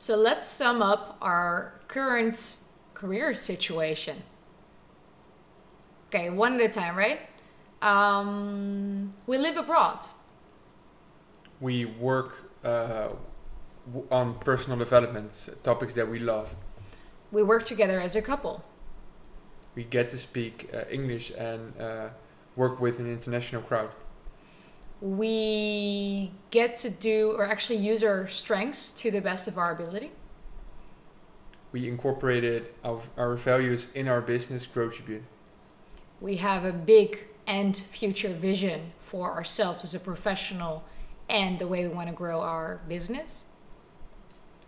So let's sum up our current career situation. Okay, one at a time, right? Um, we live abroad. We work uh, on personal development topics that we love. We work together as a couple. We get to speak uh, English and uh, work with an international crowd. We get to do or actually use our strengths to the best of our ability. We incorporated our, our values in our business, Growtribute. We have a big and future vision for ourselves as a professional and the way we want to grow our business.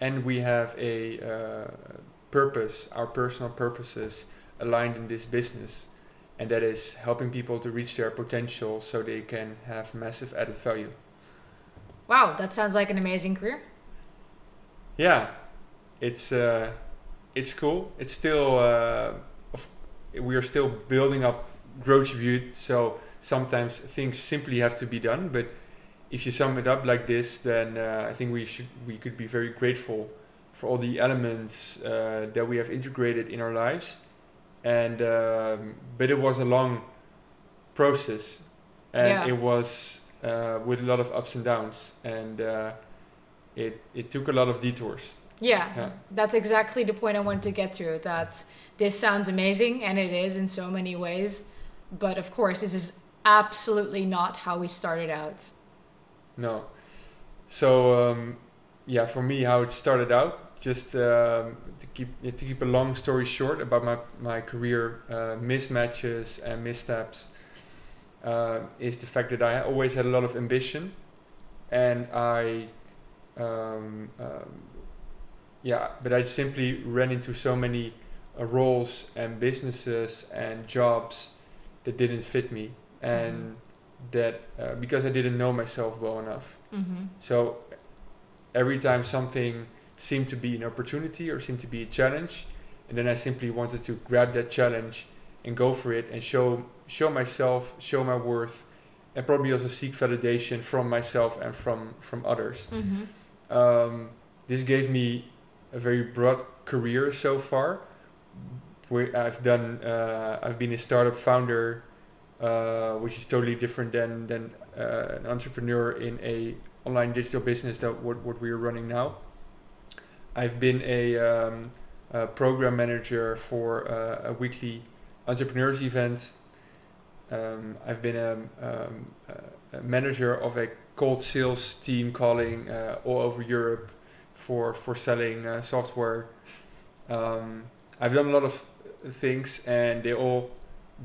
And we have a uh, purpose, our personal purposes aligned in this business, and that is helping people to reach their potential so they can have massive added value. Wow, that sounds like an amazing career. Yeah, it's uh, it's cool. It's still uh, we are still building up Growtribute, so sometimes things simply have to be done. But if you sum it up like this, then uh, I think we should we could be very grateful for all the elements uh, that we have integrated in our lives. And um, but it was a long process, and Yeah. it was uh, with a lot of ups and downs, and uh, it it took a lot of detours. Yeah, Yeah. that's exactly the point I wanted to get to. That this sounds amazing, and it is in so many ways. But of course, this is absolutely not how we started out. No. So um, yeah, for me, how it started out, just um, to keep to keep a long story short about my my career uh, mismatches and missteps, uh, is the fact that I always had a lot of ambition, and I, um, um, yeah, but I simply ran into so many uh, roles and businesses and jobs that didn't fit me, and that uh, because I didn't know myself well enough. Mm-hmm. So every time something seemed to be an opportunity or seemed to be a challenge, and then I simply wanted to grab that challenge and go for it and show show myself, show my worth, and probably also seek validation from myself and from from others. Mm-hmm. Um, this gave me a very broad career so far. Where I've done, uh, I've been a startup founder, uh, which is totally different than than uh, an entrepreneur in a online digital business that what what we are running now. I've been a, um, a program manager for uh, a weekly entrepreneurs event. Um, I've been a, um, a manager of a cold sales team calling uh, all over Europe for for selling uh, software. Um, I've done a lot of things, and they all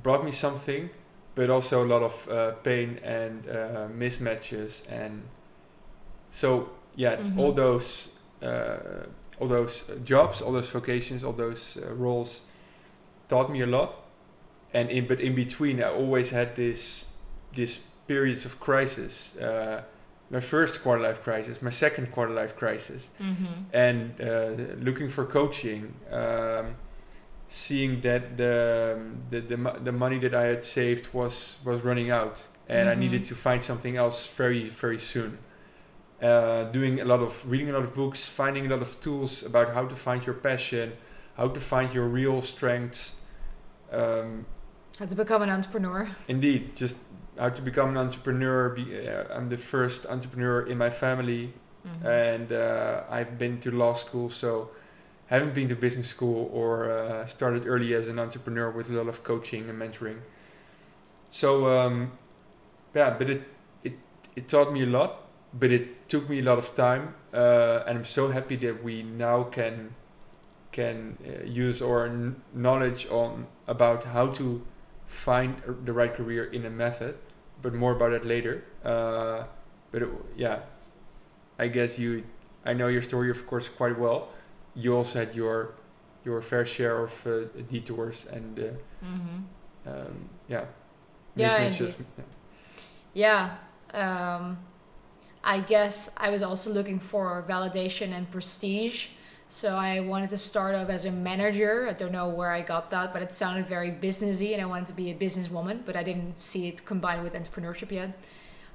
brought me something, but also a lot of uh, pain and uh, mismatches, and so yeah, Mhm. all those all those jobs, all those vocations, all those uh, roles taught me a lot, and in but in between, I always had this this periods of crisis. Uh, my first quarter life crisis, my second quarter life crisis, Mm-hmm. and uh, looking for coaching, um, seeing that the, the the the money that I had saved was was running out, and I Mhm. needed to find something else very very soon. Uh, doing a lot of reading a lot of books, finding a lot of tools about how to find your passion, how to find your real strengths. Um, How to become an entrepreneur. Indeed, just how to become an entrepreneur. Be, uh, I'm the first entrepreneur in my family, Mhm. and uh, I've been to law school, so haven't been to business school or uh, started early as an entrepreneur with a lot of coaching and mentoring. So um, yeah, but it it it taught me a lot, but it took me a lot of time, uh, and I'm so happy that we now can can uh, use our kn- knowledge on about how to find the right career in a method, but more about that later. Uh, but it, yeah, I guess you, I know your story of course quite well. You also had your your fair share of uh, detours and uh, Mm-hmm. um, yeah, Yeah, indeed. Yeah. Um, I guess I was also looking for validation and prestige. So I wanted to start off as a manager. I don't know where I got that, but it sounded very businessy, and I wanted to be a businesswoman, but I didn't see it combined with entrepreneurship yet.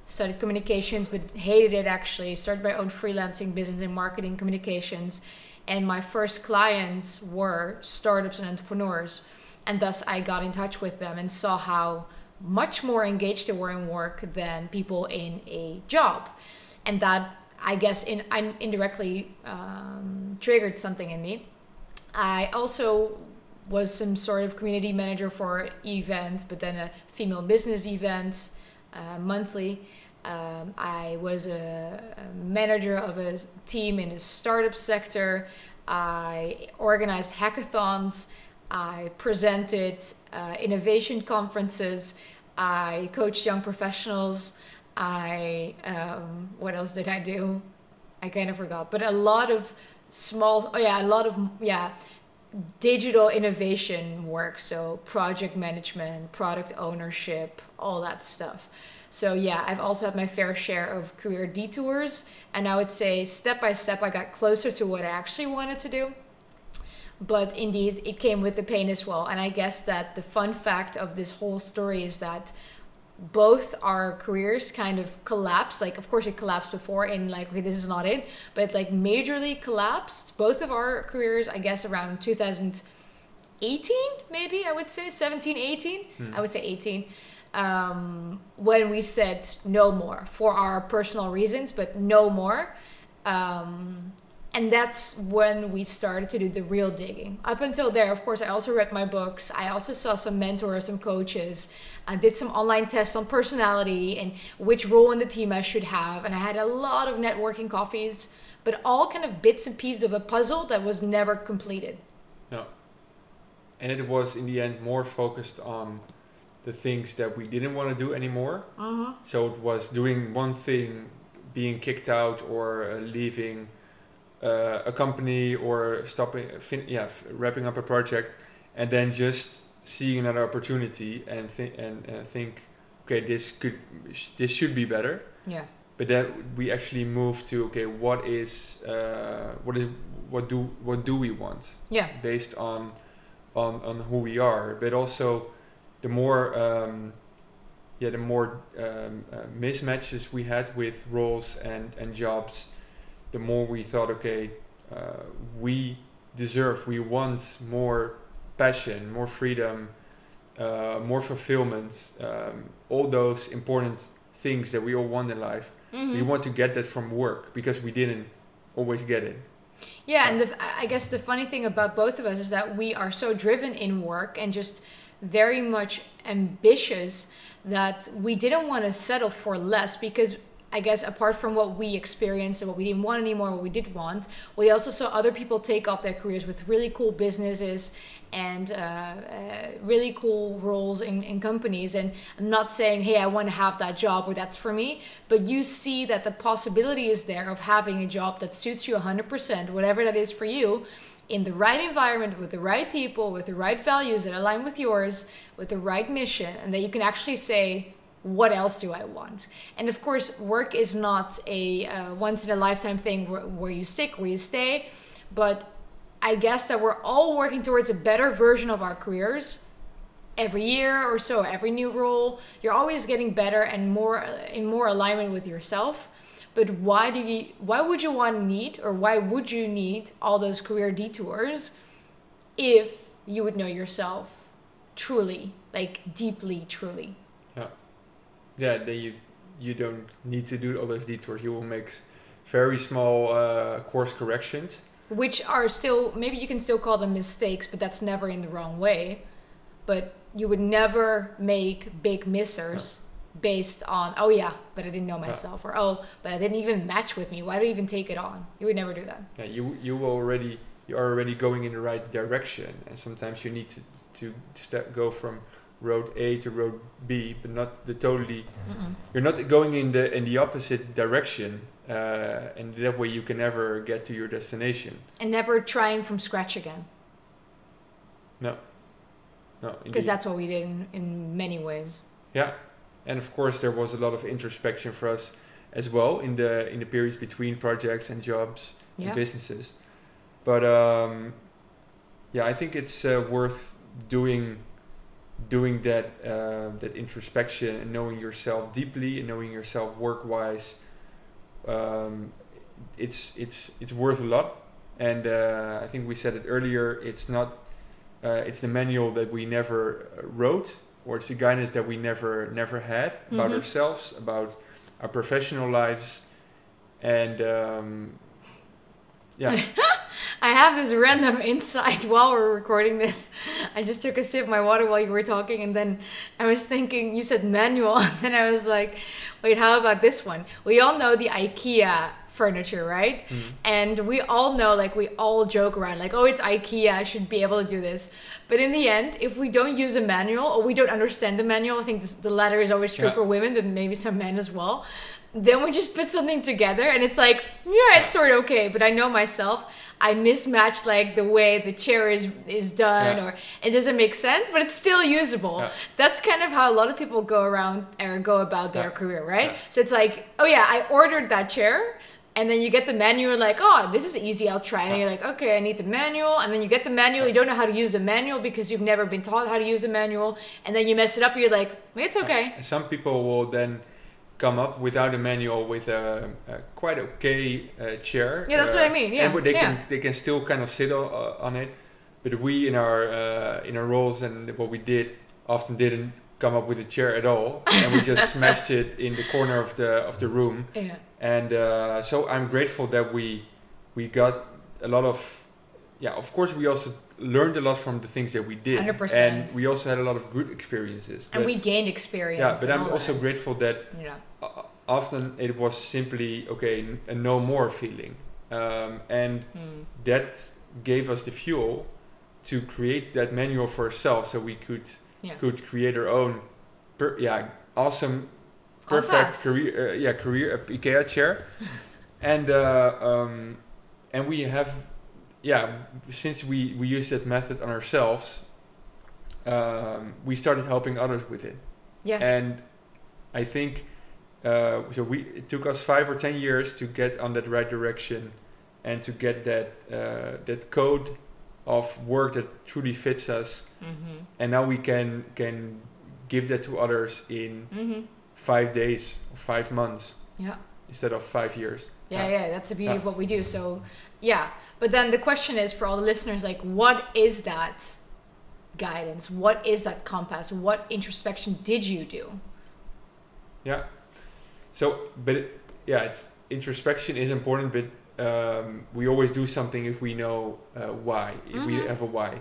studied communications but hated it actually. Started my own freelancing business in marketing communications. And my first clients were startups and entrepreneurs. And thus I got in touch with them and saw how much more engaged they were in work than people in a job. And that, I guess, in, indirectly um, triggered something in me. I also was some sort of community manager for events, but then a female business event uh, monthly. Um, I was a, a, manager of a team in the startup sector. I organized hackathons. I presented uh, innovation conferences. I coached young professionals. I um, what else did I do? I kind of forgot, but a lot of small. Oh yeah, a lot of yeah digital innovation work. So project management, product ownership, all that stuff. So yeah, I've also had my fair share of career detours, and I would say step by step I got closer to what I actually wanted to do. But indeed, it came with the pain as well. And I guess that the fun fact of this whole story is that both our careers kind of collapsed. Like, of course, it collapsed before, in like, okay, this is not it, but like majorly collapsed. Both of our careers, I guess, around 2018, maybe I would say 17, 18. Hmm. I would say 18 um, when we said no more for our personal reasons, but no more. Um, and that's when we started to do the real digging. Up until there, of course, I also read my books. I also saw some mentors, some coaches. I did some online tests on personality and which role in the team I should have. And I had a lot of networking coffees, but all kind of bits and pieces of a puzzle that was never completed. No. And it was in the end more focused on the things that we didn't want to do anymore. Mm-hmm. So it was doing one thing, being kicked out or uh, leaving uh, a company or stopping, fin- yeah, f- wrapping up a project, and then just seeing another opportunity and think and uh, think, okay, this could, sh- this should be better. Yeah. But then we actually move to okay, what is, uh, what is, what do, what do we want? Yeah. Based on, on, on who we are, but also the more um, yeah the more um, uh, mismatches we had with roles and and jobs the more we thought okay uh, we deserve we want more passion more freedom uh, more fulfillment um, all those important things that we all want in life mm-hmm. we want to get that from work because we didn't always get it yeah and the, i guess the funny thing about both of us is that we are so driven in work and just very much ambitious that we didn't want to settle for less because I guess apart from what we experienced and what we didn't want anymore, what we did want, we also saw other people take off their careers with really cool businesses and uh, uh, really cool roles in, in companies. And I'm not saying, hey, I want to have that job or that's for me, but you see that the possibility is there of having a job that suits you 100%, whatever that is for you in the right environment with the right people with the right values that align with yours with the right mission and that you can actually say what else do i want? And of course work is not a uh, once in a lifetime thing where, where you stick where you stay but i guess that we're all working towards a better version of our careers every year or so every new role. You're always getting better and more in more alignment with yourself. But why do you why would you want to need or why would you need all those career detours if you would know yourself truly like deeply truly yeah then you you don't need to do all those detours. You will make very small uh, course corrections. Which are still maybe you can still call them mistakes but that's never in the wrong way. But you would never make big missers based on oh yeah but i didn't know myself yeah. or oh but i didn't even match with me. Why do you even take it on? You would never do that. Yeah you you already you're already going in the right direction and sometimes you need to to step go from road a to road b but not the totally Mm-mm. you're not going in the in the opposite direction uh, and that way you can never get to your destination. And never trying from scratch again. No. No because that's what we did in, in many ways. Yeah. And of course there was a lot of introspection for us as well in the in the periods between projects and jobs yeah. and businesses. But um, yeah i think it's uh, worth doing doing that uh, that introspection and knowing yourself deeply and knowing yourself work wise, um, it's it's it's worth a lot. And uh, I think we said it earlier. It's not. Uh, it's the manual that we never uh, wrote, or it's the guidance that we never never had about Mhm. ourselves, about our professional lives, and um, yeah, I have this random insight while we're recording this. I just took a sip of my water while you were talking, and then I was thinking, you said manual, and then I was like, wait, how about this one? We all know the IKEA furniture, right? Mm. And we all know, like, we all joke around, like, oh, it's IKEA, I should be able to do this. But in the end, if we don't use a manual or we don't understand the manual, I think this, the latter is always true Yeah. for women, but maybe some men as well. Then we just put something together and it's like, yeah, it's sort of okay. But I know myself, I mismatch like the way the chair is is done Yeah. or it doesn't make sense, but it's still usable. Yeah. That's kind of how a lot of people go around or go about their Yeah. career, right? So it's like, oh yeah, I ordered that chair. And then you get the manual, like, oh, this is easy, I'll try. And you're like, okay, I need the manual. And then you get the manual, you don't know how to use the manual because you've never been taught how to use the manual. And then you mess it up, you're like, it's okay. Some people will then come up without a manual with a, a quite okay uh, chair. Yeah, that's uh, what I mean, yeah, and they yeah. can they can still kind of sit o- uh, on it, but we in our uh, in our roles and what we did often didn't come up with a chair at all, and we just smashed it in the corner of the of the room. Yeah. And uh, so I'm grateful that we we got a lot of yeah. Of course, we also learned a lot from the things that we did, 100%. and we also had a lot of good experiences. And we gained experience. yeah, but I'm also that. grateful that Yeah. often it was simply okay a no more feeling, um, and Mm. that gave us the fuel to create that manual for ourselves, so we could Yeah. could create our own, per- yeah, awesome, perfect career, uh, yeah, career uh, IKEA chair, and uh, um, and we have, yeah, since we we use that method on ourselves, um, we started helping others with it Yeah. and I think uh, so. We it took us five or ten years to get on that right direction, and to get that uh, that code of work that truly fits us. mm-hmm. And now we can can give that to others in Mm-hmm. five days or five months Yeah. instead of five years. Yeah, Yeah. that's the beauty Yeah. of what we do. So, yeah. But then the question is for all the listeners like, what is that guidance? What is that compass? What introspection did you do? Yeah. So, but it, yeah, it's introspection is important, but um, we always do something if we know uh, why. If we Mhm. have a why.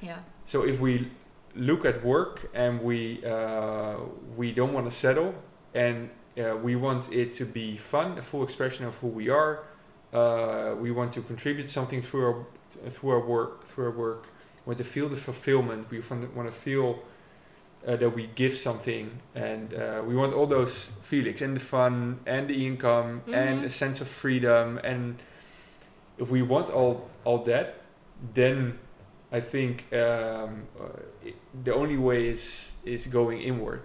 Yeah. So if we look at work and we uh, we don't want to settle and uh, we want it to be fun, a full expression of who we are. Uh, we want to contribute something through our through our work through our work. We want to feel the fulfillment. We want to feel uh, that we give something, and uh, we want all those feelings and the fun and the income and Mhm. a sense of freedom. And if we want all all that, then I think um, uh, the only way is is going inward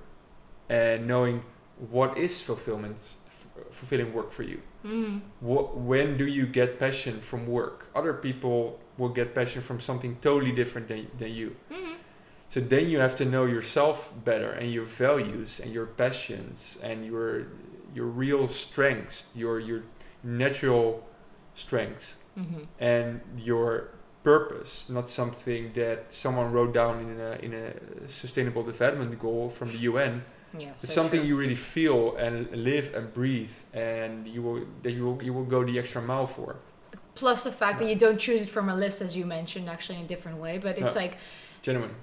and knowing what is fulfillment, f- fulfilling work for you. Mm-hmm. What, when do you get passion from work? Other people will get passion from something totally different than, than you. Mm-hmm. So then you have to know yourself better and your values and your passions and your your real strengths, your your natural strengths Mm-hmm. and your purpose, not something that someone wrote down in a in a sustainable development goal from the UN. Yeah. It's so something true. you really feel and live and breathe, and you will that you will you will go the extra mile for. Plus the fact that you don't choose it from a list, as you mentioned, actually in a different way. But it's like Genuine.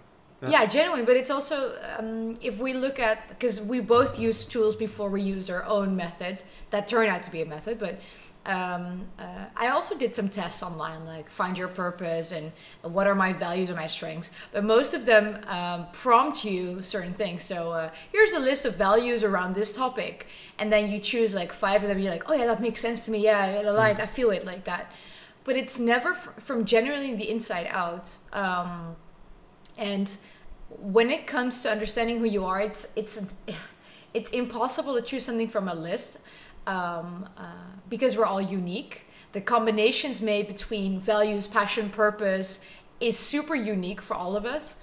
Yeah. yeah, genuine. But it's also um, if we look at because we both used tools before we used our own method that turned out to be a method. But um, uh, I also did some tests online, like find your purpose and what are my values and my strengths. But most of them um, prompt you certain things. So uh, here's a list of values around this topic, and then you choose like five of them. You're like, oh yeah, that makes sense to me. Yeah, it aligns. I feel it like that. But it's never f- from generally the inside out. Um, and when it comes to understanding who you are, it's it's it's impossible to choose something from a list um, uh, because we're all unique. The combinations made between values, passion, purpose is super unique for all of us.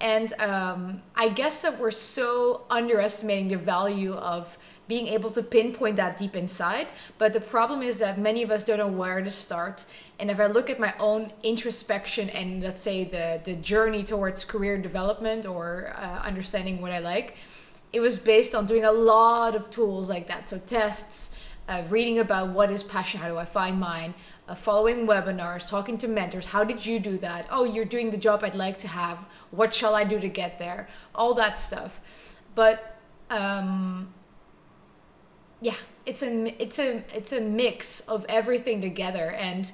And um, I guess that we're so underestimating the value of being able to pinpoint that deep inside. But the problem is that many of us don't know where to start. And if I look at my own introspection and let's say the, the journey towards career development or uh, understanding what I like, it was based on doing a lot of tools like that. So tests, uh, reading about what is passion, how do I find mine, uh, following webinars, talking to mentors. How did you do that? Oh, you're doing the job I'd like to have. What shall I do to get there? All that stuff. But um, yeah, it's a it's a it's a mix of everything together, and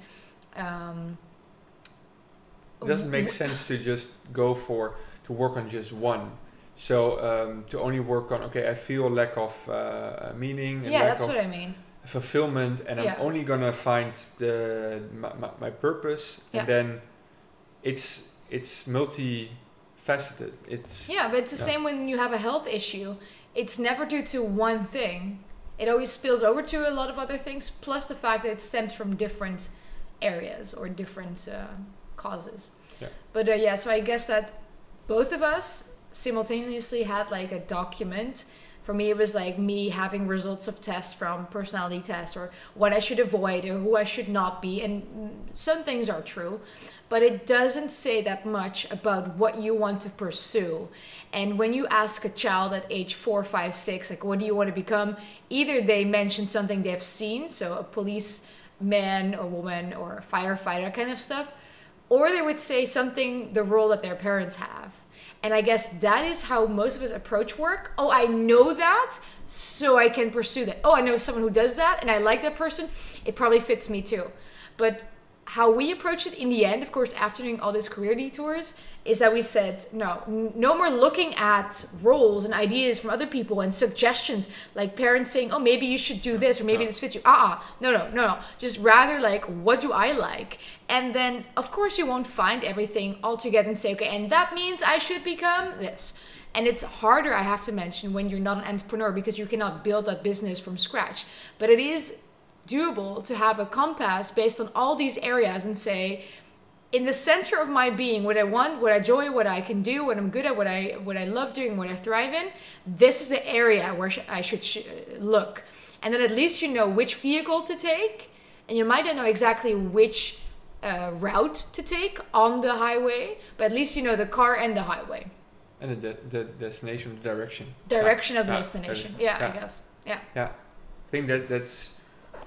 um, it doesn't make sense to just go for to work on just one. So um, to only work on okay, I feel a lack of uh, meaning. And yeah, that's what I mean. Fulfillment, and yeah. I'm only gonna find the my, my, my purpose, yeah. and then it's it's multifaceted. It's yeah, but it's the yeah. same when you have a health issue. It's never due to one thing it always spills over to a lot of other things, plus the fact that it stems from different areas or different uh, causes. Yeah. But uh, yeah, so I guess that both of us simultaneously had like a document. For me, it was like me having results of tests from personality tests or what I should avoid or who I should not be. And some things are true but it doesn't say that much about what you want to pursue. And when you ask a child at age four, five, six, like, what do you want to become? Either they mention something they've seen, so a policeman or woman or a firefighter kind of stuff, or they would say something, the role that their parents have. And I guess that is how most of us approach work. Oh, I know that, so I can pursue that. Oh, I know someone who does that, and I like that person. It probably fits me too. But how we approach it in the end, of course, after doing all these career detours, is that we said, no, no more looking at roles and ideas from other people and suggestions like parents saying, oh, maybe you should do this or maybe this fits you. Ah, uh-uh. no, no, no, no. Just rather like, what do I like? And then, of course, you won't find everything all together and say, okay, and that means I should become this. And it's harder, I have to mention, when you're not an entrepreneur because you cannot build a business from scratch. But it is doable to have a compass based on all these areas and say in the center of my being what i want what i enjoy what i can do what i'm good at what i what i love doing what i thrive in this is the area where i should sh- look. And then at least you know which vehicle to take and you might not know exactly which uh, route to take on the highway but at least you know the car and the highway. And the, the destination the direction. Direction yeah. of the yeah. destination. Yeah, yeah, i guess. Yeah. Yeah. I think that that's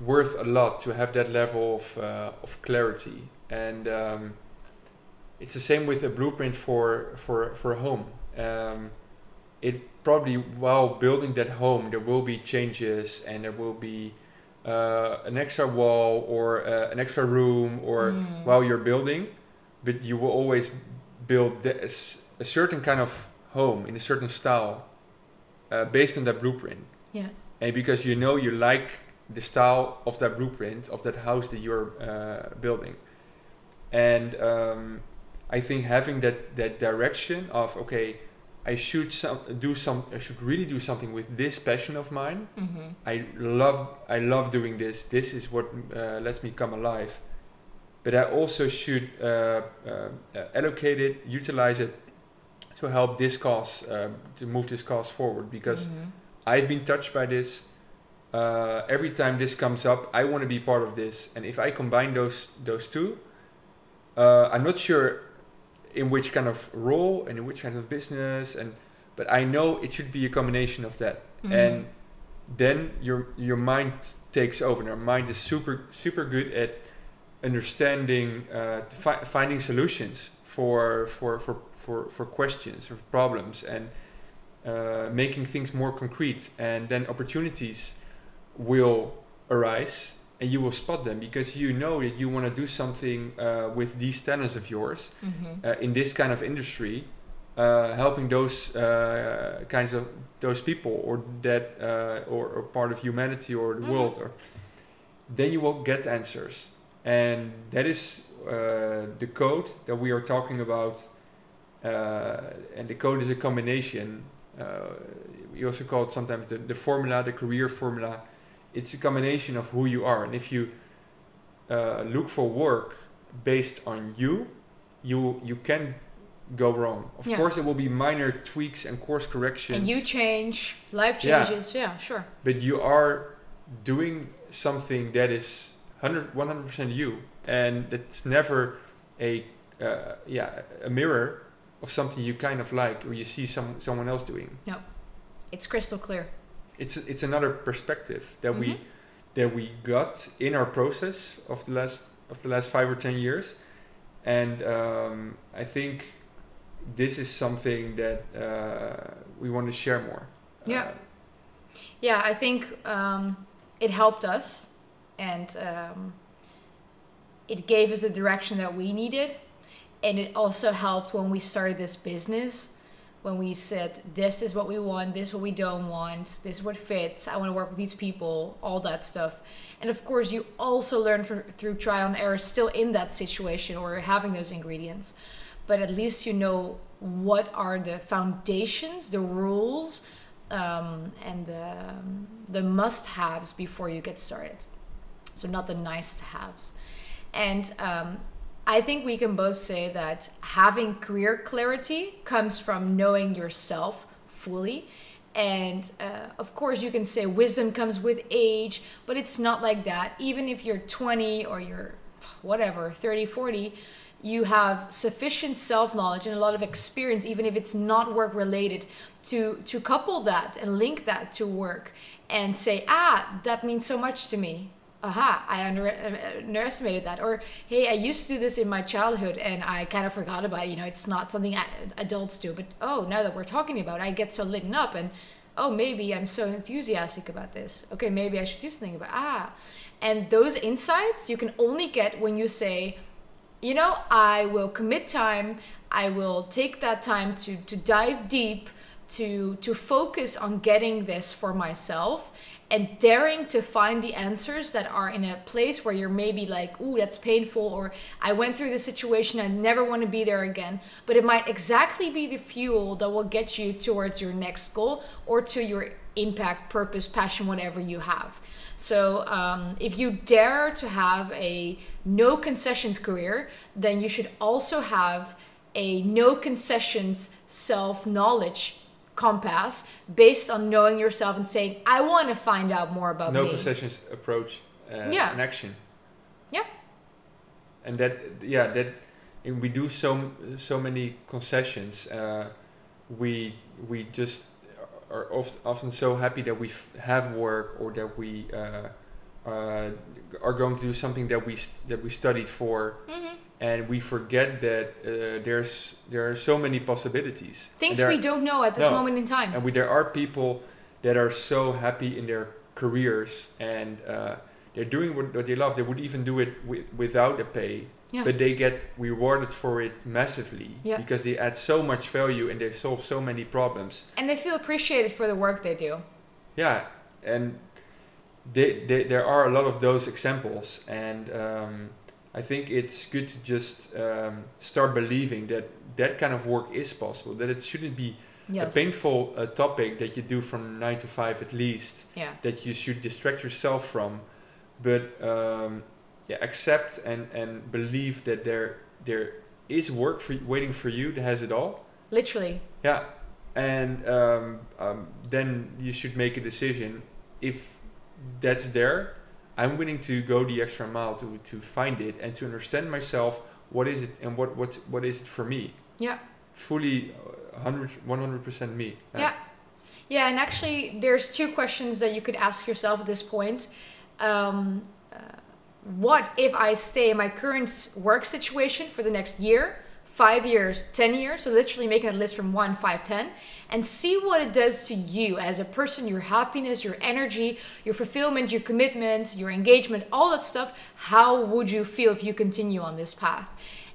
worth a lot to have that level of, uh, of clarity. And um, it's the same with a blueprint for, for, for a home. Um, it probably while building that home, there will be changes and there will be uh, an extra wall or uh, an extra room or mm. while you're building, but you will always build this, a certain kind of home in a certain style uh, based on that blueprint. Yeah. And because you know you like the style of that blueprint of that house that you're uh, building. And um, i think having that that direction of okay i should some do some i should really do something with this passion of mine. Mm-hmm. i love i love doing this. This is what uh, lets me come alive. But i also should uh, uh allocate it utilize it to help this cause uh, to move this cause forward because mm-hmm. i've been touched by this uh, every time this comes up, I want to be part of this. And if I combine those those two, uh, I'm not sure in which kind of role and in which kind of business, and but I know it should be a combination of that. Mm-hmm. And then your your mind takes over. And our mind is super super good at understanding, uh, fi- finding solutions for for for for for questions or problems and. Uh, making things more concrete and then opportunities will arise and you will spot them because you know that you want to do something uh, with these talents of yours mm-hmm. uh, in this kind of industry uh, helping those uh, kinds of those people or that uh, or, or, part of humanity or the mm-hmm. world or then you will get answers and that is uh, the code that we are talking about and the code is a combination we also call it sometimes the, the formula the career formula it's a combination of who you are and if you uh, look for work based on you you you can go wrong. Of Yeah. course, there will be minor tweaks and course corrections. And you change, life Yeah. changes. Yeah, sure. but you are doing something that is 100 100% you and it's never a uh, yeah a mirror of something you kind of like or you see some someone else doing No, It's crystal clear. It's it's another perspective that we Mhm. that we got in our process of the last of the last 5 or 10 years and um, I think this is something that uh, we want to share more Yeah. Uh, Yeah, I think um, it helped us and um, it gave us the direction that we needed. And it also helped when we started this business, when we said, this is what we want, this is what we don't want, this is what fits, I want to work with these people, all that stuff. And of course, you also learn through trial and error still in that situation or having those ingredients. But at least you know what are the foundations, the rules, um, and the, the must haves before you get started. So, not the nice to haves. And um, I think we can both say that having career clarity comes from knowing yourself fully. And uh, of course, you can say wisdom comes with age, but it's not like that. Even if you're 20 or you're whatever, 30, 40, you have sufficient self knowledge and a lot of experience, even if it's not work related, to, to couple that and link that to work and say, ah, that means so much to me aha, I under, uh, underestimated that. Or, hey, I used to do this in my childhood and I kind of forgot about it. You know, it's not something adults do. But oh, now that we're talking about it, I get so lit up and oh, maybe I'm so enthusiastic about this. Okay, maybe I should do something about ah. And those insights you can only get when you say, you know, I will commit time. I will take that time to to dive deep, to to focus on getting this for myself and daring to find the answers that are in a place where you're maybe like, ooh, that's painful, or I went through this situation, I never want to be there again. But it might exactly be the fuel that will get you towards your next goal or to your impact, purpose, passion, whatever you have. So um, if you dare to have a no concessions career, then you should also have a no concessions self knowledge compass based on knowing yourself and saying, I want to find out more about no me. concessions approach uh, Yeah. and action Yeah. and that yeah that and we do so so many concessions uh, we we just are oft, often so happy that we f- have work or that we uh, uh, are going to do something that we that we studied for Mhm. And we forget that uh, there's there are so many possibilities Things we are- don't know at this No. moment in time. and we, there are people that are so happy in their careers and uh, they're doing what, what they love. They would even do it wi- without a pay, Yeah. but they get rewarded for it massively Yeah. because they add so much value and they solve so many problems. and they feel appreciated for the work they do. Yeah, and they, they, there are a lot of those examples, and um, I think it's good to just um, start believing that that kind of work is possible. That it shouldn't be a painful uh, topic that you do from nine to five at least Yeah. that you should distract yourself from but um, yeah accept and and believe that there there is work for waiting for you that has it all Literally. yeah and um, um, then you should make a decision if that's there i'm willing to go the extra mile to to find it and to understand myself what is it and what what's what is it for me Yeah. fully uh, 100 100% me Yeah. Yeah, and actually, there's two questions that you could ask yourself at this point. Um, uh, what if I stay in my current work situation for the next year, five years, 10 years? So, literally making a list from one, five, 10, and see what it does to you as a person your happiness, your energy, your fulfillment, your commitment, your engagement, all that stuff. How would you feel if you continue on this path?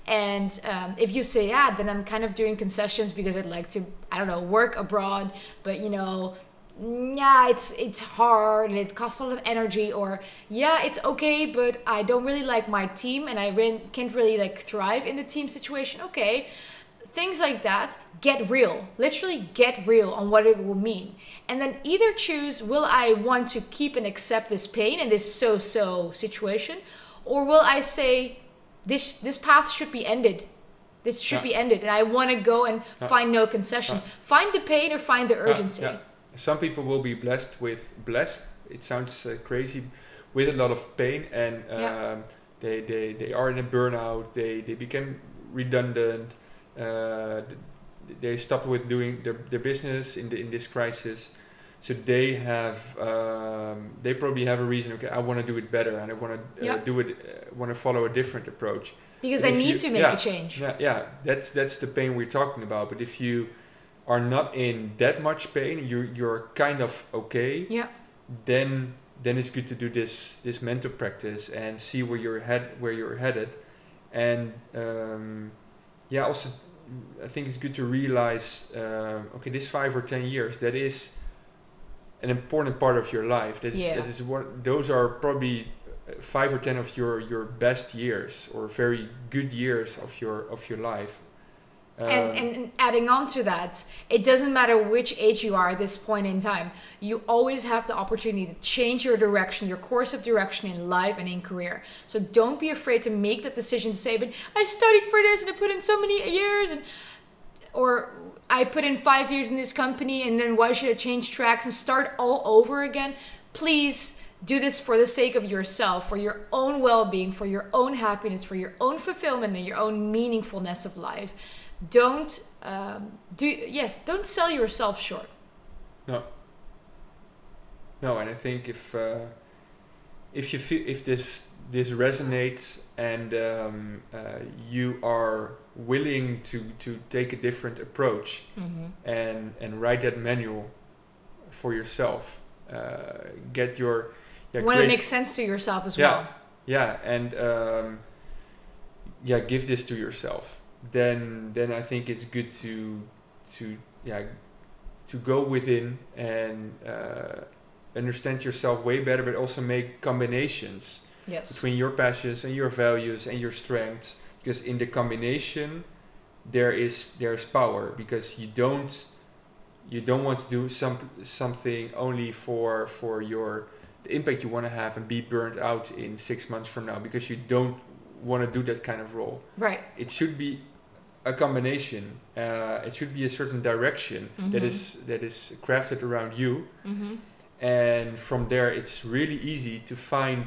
And um, if you say, yeah, then I'm kind of doing concessions because I'd like to, I don't know, work abroad, but you know, yeah, it's it's hard and it costs a lot of energy. Or yeah, it's okay, but I don't really like my team and I can't really like thrive in the team situation. Okay, things like that. Get real, literally get real on what it will mean, and then either choose: will I want to keep and accept this pain and this so-so situation, or will I say? this this path should be ended This should Yeah. be ended, and I want to go and Yeah. find no concessions. Find the pain or find the Yeah, urgency. Some people will be blessed with blessed. It sounds uh, crazy, with a lot of pain, and um, Yeah. they, they they are in a burnout. They they become redundant. Uh, they stop with doing their, their business in the in this crisis. So they have um, they probably have a reason. Okay, I want to do it better, and I want to uh, Yeah. do it. Uh, want to follow a different approach. Because I need you- to make yeah, a change. Yeah, yeah, that's that's the pain we're talking about. But if you are not in that much pain, you you're kind of okay. Yeah. Then then it's good to do this this mental practice and see where you're head where you're headed, and um, yeah, also I think it's good to realize um, okay, this five or ten years that is an important part of your life. That is Yeah. that is what those are probably uh, five or ten of your your best years or very good years of your of your life. And, Um, and, and adding on to that, it doesn't matter which age you are at this point in time. You always have the opportunity to change your direction, your course of direction in life and in career. So don't be afraid to make that decision to say, but I studied for this and I put in so many years and or I put in five years in this company and then why should I change tracks and start all over again? Please do this for the sake of yourself, for your own well being, for your own happiness, for your own fulfillment and your own meaningfulness of life. Don't um, do yes, don't sell yourself short. No, no and I think if uh, if you feel if this this resonates and um, uh, you are willing to to take a different approach Mm-hmm. and and write that manual for yourself, uh, get your yeah, when it makes sense to yourself as Yeah. well. yeah and um, yeah give this to yourself then then i think it's good to to yeah to go within and uh, understand yourself way better but also make combinations Yes. between your passions and your values and your strengths because in the combination there is there's power because you don't you don't want to do some something only for for your the impact you want to have and be burnt out in six months from now because you don't want to do that kind of role Right. it should be a combination uh, it should be a certain direction that Mhm. is that is crafted around you Mm-hmm. and from there it's really easy to find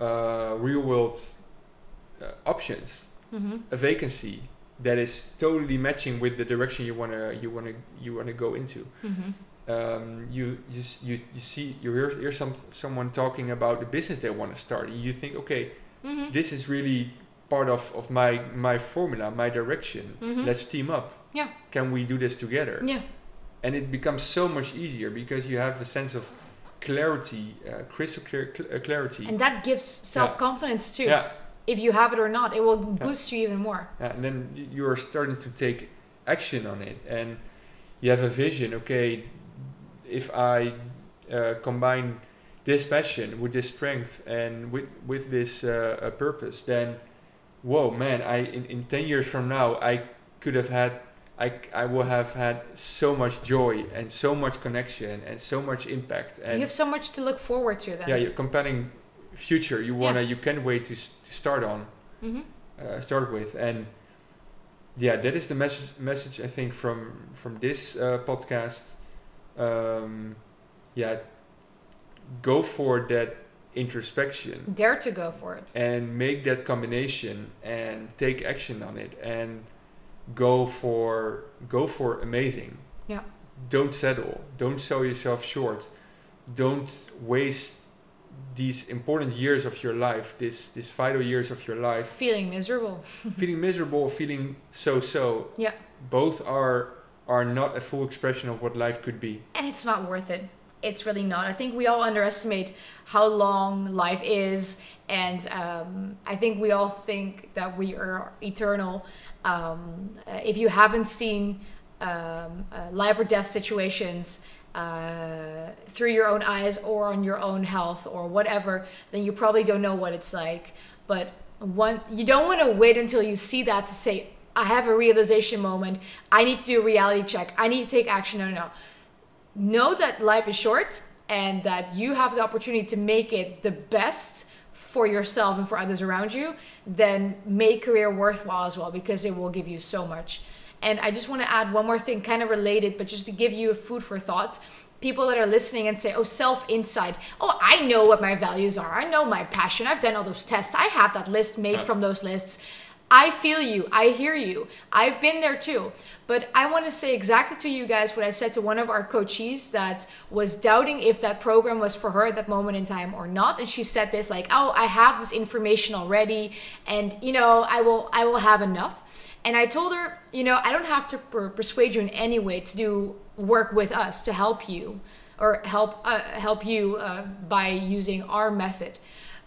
uh, real world uh, options Mm-hmm. a vacancy that is totally matching with the direction you want to you want to you want to go into Mm-hmm. um, you just you, you see you hear, hear some someone talking about the business they want to start And you think okay Mm-hmm. this is really part of, of my my formula my direction Mhm. let's team up Yeah. can we do this together Yeah. and it becomes so much easier because you have a sense of clarity uh, crystal clear cl- uh, clarity And that gives self confidence too. yeah If you have it or not, it will boost you even more. Yeah, and then you are starting to take action on it, and you have a vision. Okay, if I uh, combine this passion with this strength and with with this uh, uh, purpose, then whoa, man! I in, in ten years from now, I could have had. I, I will have had so much joy and so much connection and so much impact and you have so much to look forward to then. yeah you're comparing future you wanna Yeah. you can't wait to, to start on Mm-hmm. uh, start with and yeah that is the message message i think from from this uh, podcast um, yeah go for that introspection Dare to go for it. and make that combination and take action on it and go for go for amazing Yeah. don't settle don't sell yourself short don't waste these important years of your life this this vital years of your life Feeling miserable. feeling miserable feeling so so Yeah. both are are not a full expression of what life could be And it's not worth it. It's really not. I think we all underestimate how long life is. And um, I think we all think that we are eternal. Um, if you haven't seen um, uh, life or death situations uh, through your own eyes or on your own health or whatever, then you probably don't know what it's like. But one, you don't want to wait until you see that to say, I have a realization moment. I need to do a reality check. I need to take action. No, no, no know that life is short and that you have the opportunity to make it the best for yourself and for others around you, then make career worthwhile as well because it will give you so much. And I just want to add one more thing, kind of related, but just to give you a food for thought. People that are listening and say, oh, self insight. Oh, I know what my values are. I know my passion. I've done all those tests. I have that list made from those lists. I feel you. I hear you. I've been there too. But I want to say exactly to you guys what I said to one of our coaches that was doubting if that program was for her at that moment in time or not. And she said this like, "Oh, I have this information already and, you know, I will I will have enough." And I told her, you know, I don't have to per- persuade you in any way to do work with us to help you or help uh, help you uh, by using our method.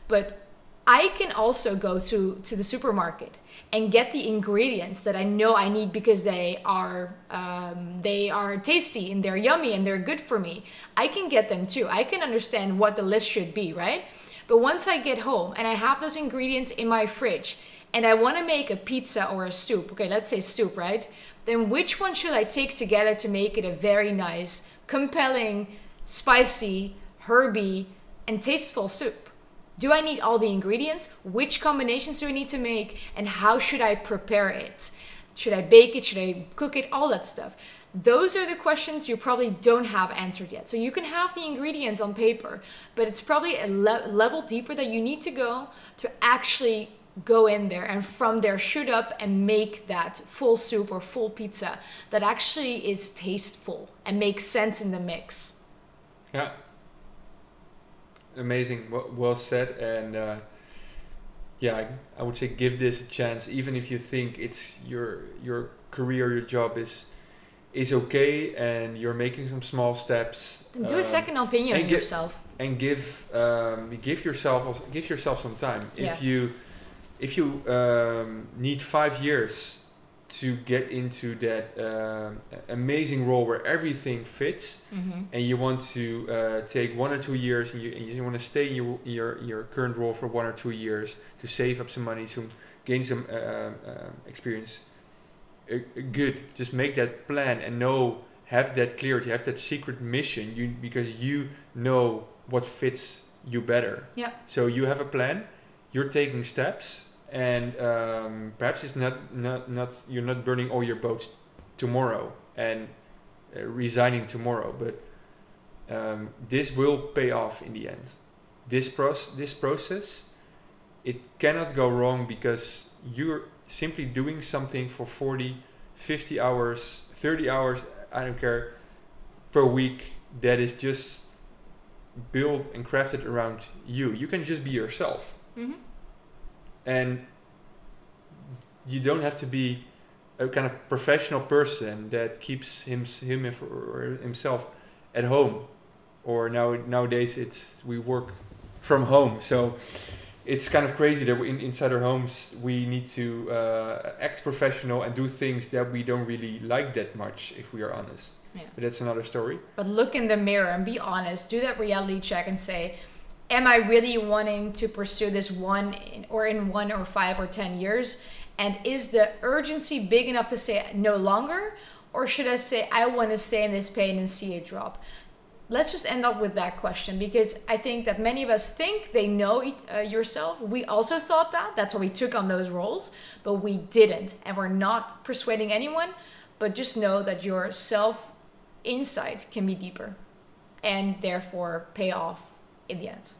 But I can also go to to the supermarket and get the ingredients that I know I need because they are um, they are tasty and they're yummy and they're good for me. I can get them too. I can understand what the list should be, right? But once I get home and I have those ingredients in my fridge and I want to make a pizza or a soup, okay, let's say soup, right? Then which one should I take together to make it a very nice, compelling, spicy, herby, and tasteful soup? Do I need all the ingredients? Which combinations do I need to make? And how should I prepare it? Should I bake it? Should I cook it? All that stuff. Those are the questions you probably don't have answered yet. So you can have the ingredients on paper, but it's probably a le- level deeper that you need to go to actually go in there and from there shoot up and make that full soup or full pizza that actually is tasteful and makes sense in the mix. Yeah, amazing, well, said, and uh, yeah, I, I, would say give this a chance, even if you think it's your your career, your job is is okay, and you're making some small steps. Do um, a second opinion on yourself, and give um, give yourself give yourself some time. Yeah. If you if you um, need five years to get into that uh, amazing role where everything fits mm-hmm. and you want to uh, take one or two years and you, and you want to stay in your, your, your current role for one or two years to save up some money to gain some uh, uh experience uh, good just make that plan and know have that clarity have that secret mission you because you know what fits you better yeah so you have a plan you're taking steps and um, perhaps it's not, not not you're not burning all your boats tomorrow and uh, resigning tomorrow, but um, this will pay off in the end. This process, this process, it cannot go wrong because you're simply doing something for 40, 50 hours, 30 hours, I don't care, per week that is just built and crafted around you. You can just be yourself. Mm-hmm and you don't have to be a kind of professional person that keeps him him or himself at home. Or now nowadays it's we work from home. So it's kind of crazy that we in, inside our homes we need to uh, act professional and do things that we don't really like that much if we are honest. Yeah. but that's another story. But look in the mirror and be honest. Do that reality check and say am I really wanting to pursue this one in, or in one or five or 10 years? And is the urgency big enough to say no longer? Or should I say, I want to stay in this pain and see it drop? Let's just end up with that question because I think that many of us think they know uh, yourself. We also thought that. That's why we took on those roles, but we didn't. And we're not persuading anyone, but just know that your self insight can be deeper and therefore pay off in the end.